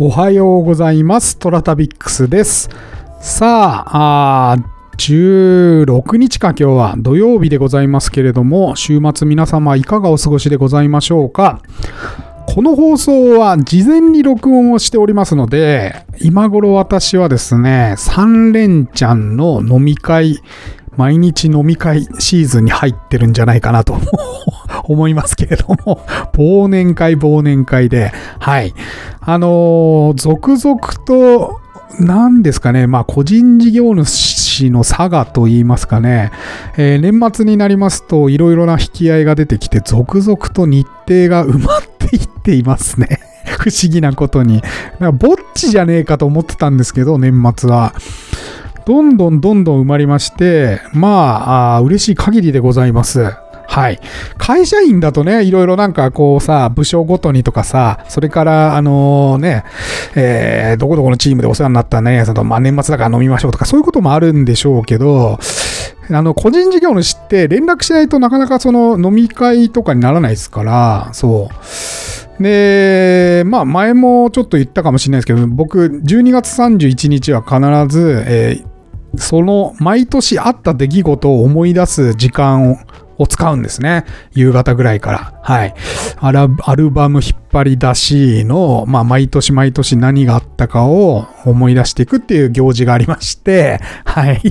おはようございます。トラタビックスです。さあ、あ16日か今日は土曜日でございますけれども、週末皆様いかがお過ごしでございましょうか？この放送は事前に録音をしておりますので、今頃私はですね、3連チャンの飲み会、毎日飲み会シーズンに入ってるんじゃないかなと思いますけれども、忘年会忘年会で、はい。あのー続々と、何ですかね、まあ個人事業主の差がと言いますかね、えー年末になりますといろいろな引き合いが出てきて、続々と日程が埋まっていっていますね。不思議なことに。なんかぼっちじゃねえかと思ってたんですけど、年末は。どんどんどんどん埋まりまして、まあ、あ嬉しい限りでございます。はい。会社員だとね、いろいろなんかこうさ、部署ごとにとかさ、それから、あのね、えーどこどこのチームでお世話になったね、その、まあ、年末だから飲みましょうとか、そういうこともあるんでしょうけど、あの、個人事業主って連絡しないとなかなかその飲み会とかにならないですから、そう。で、まあ前もちょっと言ったかもしれないですけど、僕、12月31日は必ず、えーその毎年あった出来事を思い出す時間をを使うんですね。夕方ぐらいから。はい。アラアルバム引っ張り出しの、まあ、毎年毎年何があったかを思い出していくっていう行事がありまして、はい。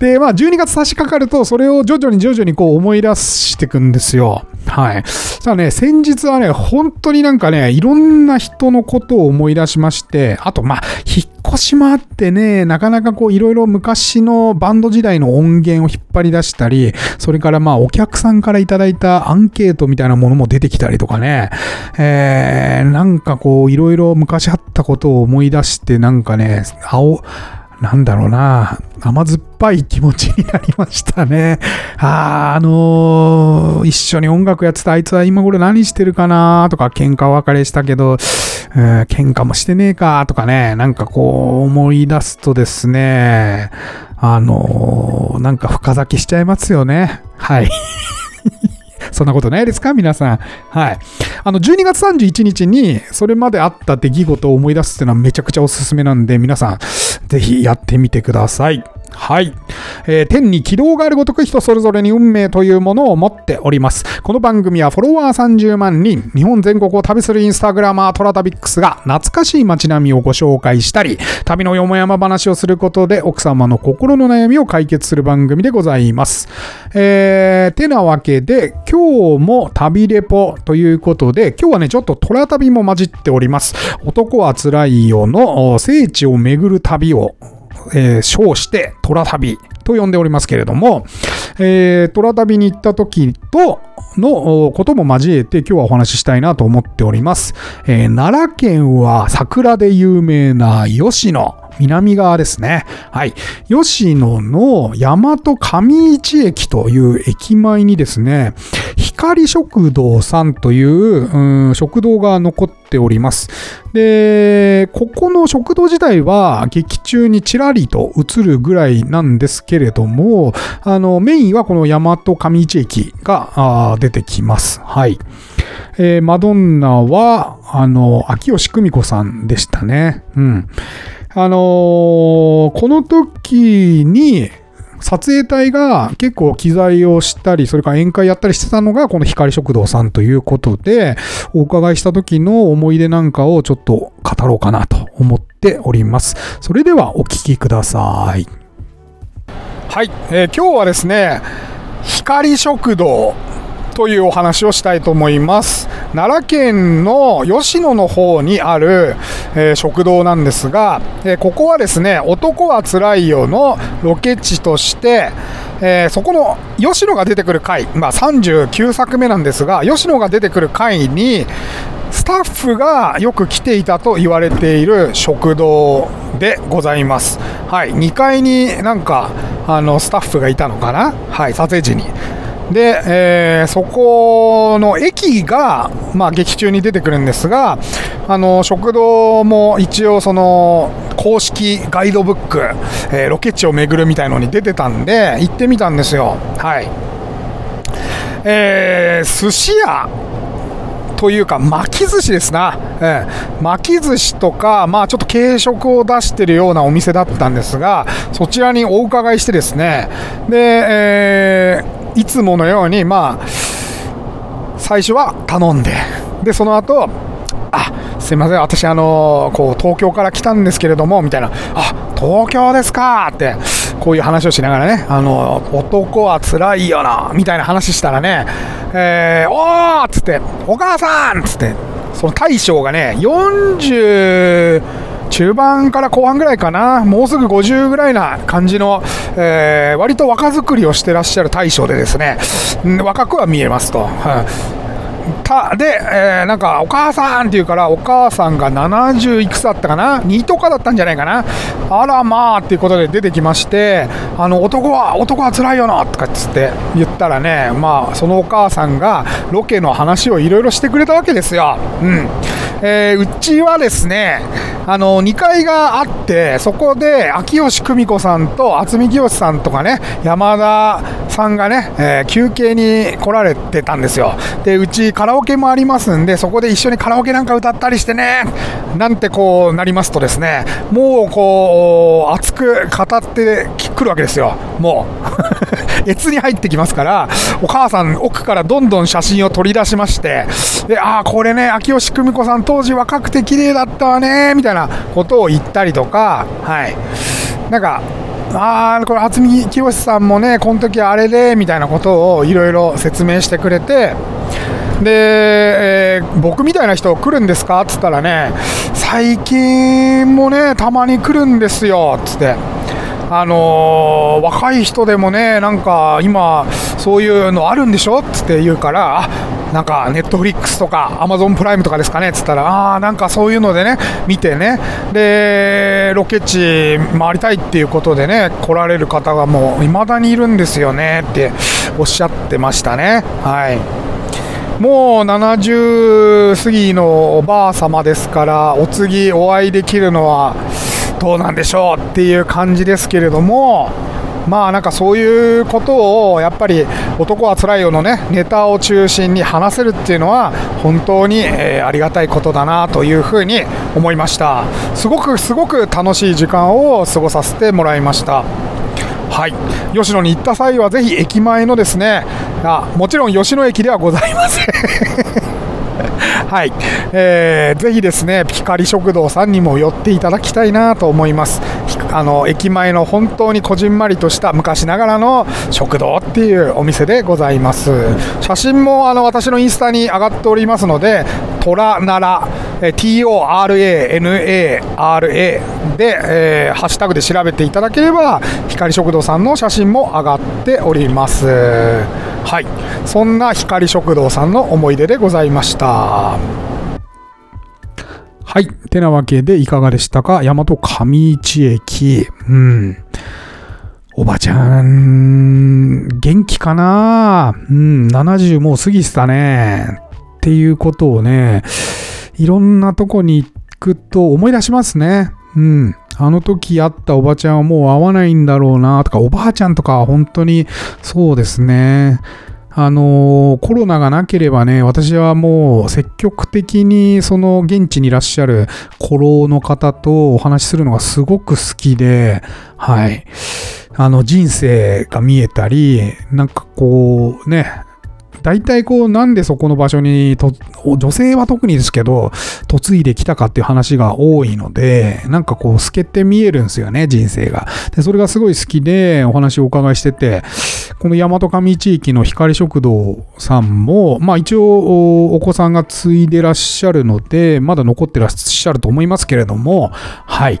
で、まあ、12月差し掛かると、それを徐々に徐々にこう思い出していくんですよ。はい。さあね、先日はね、本当になんかね、いろんな人のことを思い出しまして、あと、まあ、引っ越しもあってね、なかなかこう、いろいろ昔のバンド時代の音源を引っ張り出したり、それからまあ、お客さんからいただいたアンケートみたいなものも出てきたりとかね、えー、なんかこう、いろいろ昔あったことを思い出して、なんかね、青、なんだろうな、甘酸っぱい気持ちになりましたね。あー、あのー一緒に音楽やってたあいつは今頃何してるかなとか、喧嘩別れしたけど、えー喧嘩もしてねえかとかね、なんかこう思い出すとですね、あのーなんか深酒しちゃいますよね。はい。そんなことないですか？皆さん。はい。あの、12月31日に、それまであった出来事を思い出すっていうのはめちゃくちゃおすすめなんで、皆さん、ぜひやってみてください。はい。えー天に軌道があるごとく人それぞれに運命というものを持っております。この番組はフォロワー30万人、日本全国を旅するインスタグラマートラタビックスが懐かしい街並みをご紹介したり、旅のよもやま話をすることで奥様の心の悩みを解決する番組でございます。えー、てなわけで、今日も旅レポということで、今日はね、ちょっとトラ旅も混じっております。男はつらいよの聖地を巡る旅をえー称して虎旅と呼んでおりますけれども、えー、虎旅に行った時とのことも交えて今日はお話ししたいなと思っております。えー奈良県は桜で有名な吉野。南側ですね。はい。吉野の大和上市駅という駅前にですね、光食堂さんといううん食堂が残っております。で、ここの食堂自体は劇中にちらりと映るぐらいなんですけれども、あの、メインはこの大和上市駅が出てきます。はい。えーマドンナは、あの、秋吉久美子さんでしたね。うん。あのーこの時に、撮影隊が結構機材をしたり、それから宴会やったりしてたのが、この光食堂さんということで、お伺いした時の思い出なんかをちょっと語ろうかなと思っております。それではお聞きください。はい、えー今日はですね、光食堂というお話をしたいと思います。奈良県の吉野の方にある、えー食堂なんですが、えーここはですね、男はつらいよのロケ地として、えーそこの吉野が出てくる回、まあ、39作目なんですが、吉野が出てくる回に、スタッフがよく来ていたと言われている食堂でございます。はい、2階になんかあのスタッフがいたのかな、はい、撮影時に。で、えーそこの駅が、まあ、劇中に出てくるんですが、あの食堂も一応、その公式ガイドブック、えーロケ地を巡るみたいのに出てたんで、行ってみたんですよ。はい。えー寿司屋というか巻き寿司ですな、ええ、巻き寿司とか、まあ、ちょっと軽食を出しているようなお店だったんですがそちらにお伺いしてですねで、えー、いつものようにまあ最初は頼んででその後あすいません、私、あのこう東京から来たんですけれどもみたいな、あ東京ですかって、こういう話をしながらね、あの男はつらいよなみたいな話したらね、えー、おーっつって、お母さんっつって、その大将がね、40、中盤から後半ぐらいかな、もうすぐ50ぐらいな感じの、えー、割と若作りをしてらっしゃる大将でですね、若くは見えますと。はい。たで、えー、なんかお母さんって言うからお母さんが70いくつだったかな？2とかだったんじゃないかな？あらまあっていうことで出てきましてあの男は男は辛いよなとかっつって言ったらねまあそのお母さんがロケの話をいろいろしてくれたわけですよ。うん。えー、うちはですねあの2階があってそこで秋吉久美子さんと渥美清さんとかね山田さんがね、えー、休憩に来られてたんですよでうちカラオケもありますんで、そこで一緒にカラオケなんか歌ったりしてね、なんてこうなりますとですね、もうこう、熱く語ってくるわけですよ。もう。越に入ってきますから、お母さん奥からどんどん写真を取り出しまして、で、ああ、これね、秋吉久美子さん当時若くて綺麗だったわね、みたいなことを言ったりとか、はい。なんか、あ、これ、渥美清さんもね、この時あれで、みたいなことをいろいろ説明してくれて、で、えー、僕みたいな人来るんですか？っつったらね、最近もね、たまに来るんですよ、つって。あのー、若い人でもね、なんか今、そういうのあるんでしょ？つって言うから、なんかネットフリックスとかアマゾンプライムとかですかねっつったら、ああ、なんかそういうのでね、見てね、で、ロケ地回りたいっていうことでね、来られる方がもう未だにいるんですよねっておっしゃってましたね。はい。もう70過ぎのおばあ様ですからお次お会いできるのはどうなんでしょうっていう感じですけれどもまあなんかそういうことをやっぱり男はつらいよのねネタを中心に話せるっていうのは本当に、え、ありがたいことだなというふうに思いました。すごくすごく楽しい時間を過ごさせてもらいました。はい。吉野に行った際はぜひ駅前のですねあもちろん吉野駅ではございません。はい、えー、ぜひですね、ピカリ食堂さんにも寄っていただきたいなと思います。あの駅前の本当にこじんまりとした昔ながらの食堂っていうお店でございます。写真もあの私のインスタに上がっておりますので、トラナラ、TORANARA で、えー、ハッシュタグで調べていただければ、光食堂さんの写真も上がっております。はい、そんな光食堂さんの思い出でございました。はい。てなわけで、いかがでしたか？大和上市駅。うん。おばちゃん、元気かな？うん、70もう過ぎてたね。っていうことをね、いろんなとこに行くと思い出しますね。うん。あの時会ったおばちゃんはもう会わないんだろうなとか、おばあちゃんとかは本当にそうですね。あのコロナがなければね、私はもう積極的にその現地にいらっしゃる古老の方とお話しするのがすごく好きで、はい。あの人生が見えたり、なんかこうね、大体こう、なんでそこの場所に、女性は特にですけど、嫁いできたかっていう話が多いので、なんかこう、透けて見えるんですよね、人生が。で、それがすごい好きで、お話をお伺いしてて、この大和上地域の光食堂さんも、まあ一応、お子さんが継いでらっしゃるので、まだ残ってらっしゃると思いますけれども、はい。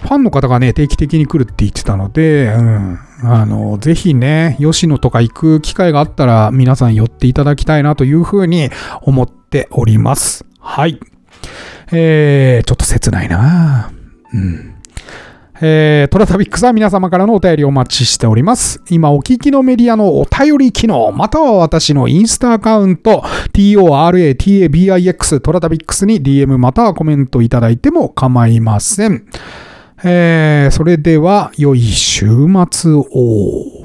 ファンの方がね、定期的に来るって言ってたので、うん。あの、ぜひね、吉野とか行く機会があったら皆さん寄っていただきたいなというふうに思っております。はい。えー、ちょっと切ないなうん。えー、トラタビックスは皆様からのお便りをお待ちしております。今お聞きのメディアのお便り機能、または私のインスタアカウント、toratabix トラタビックスに DM またはコメントいただいても構いません。えー、それでは、良い週末を。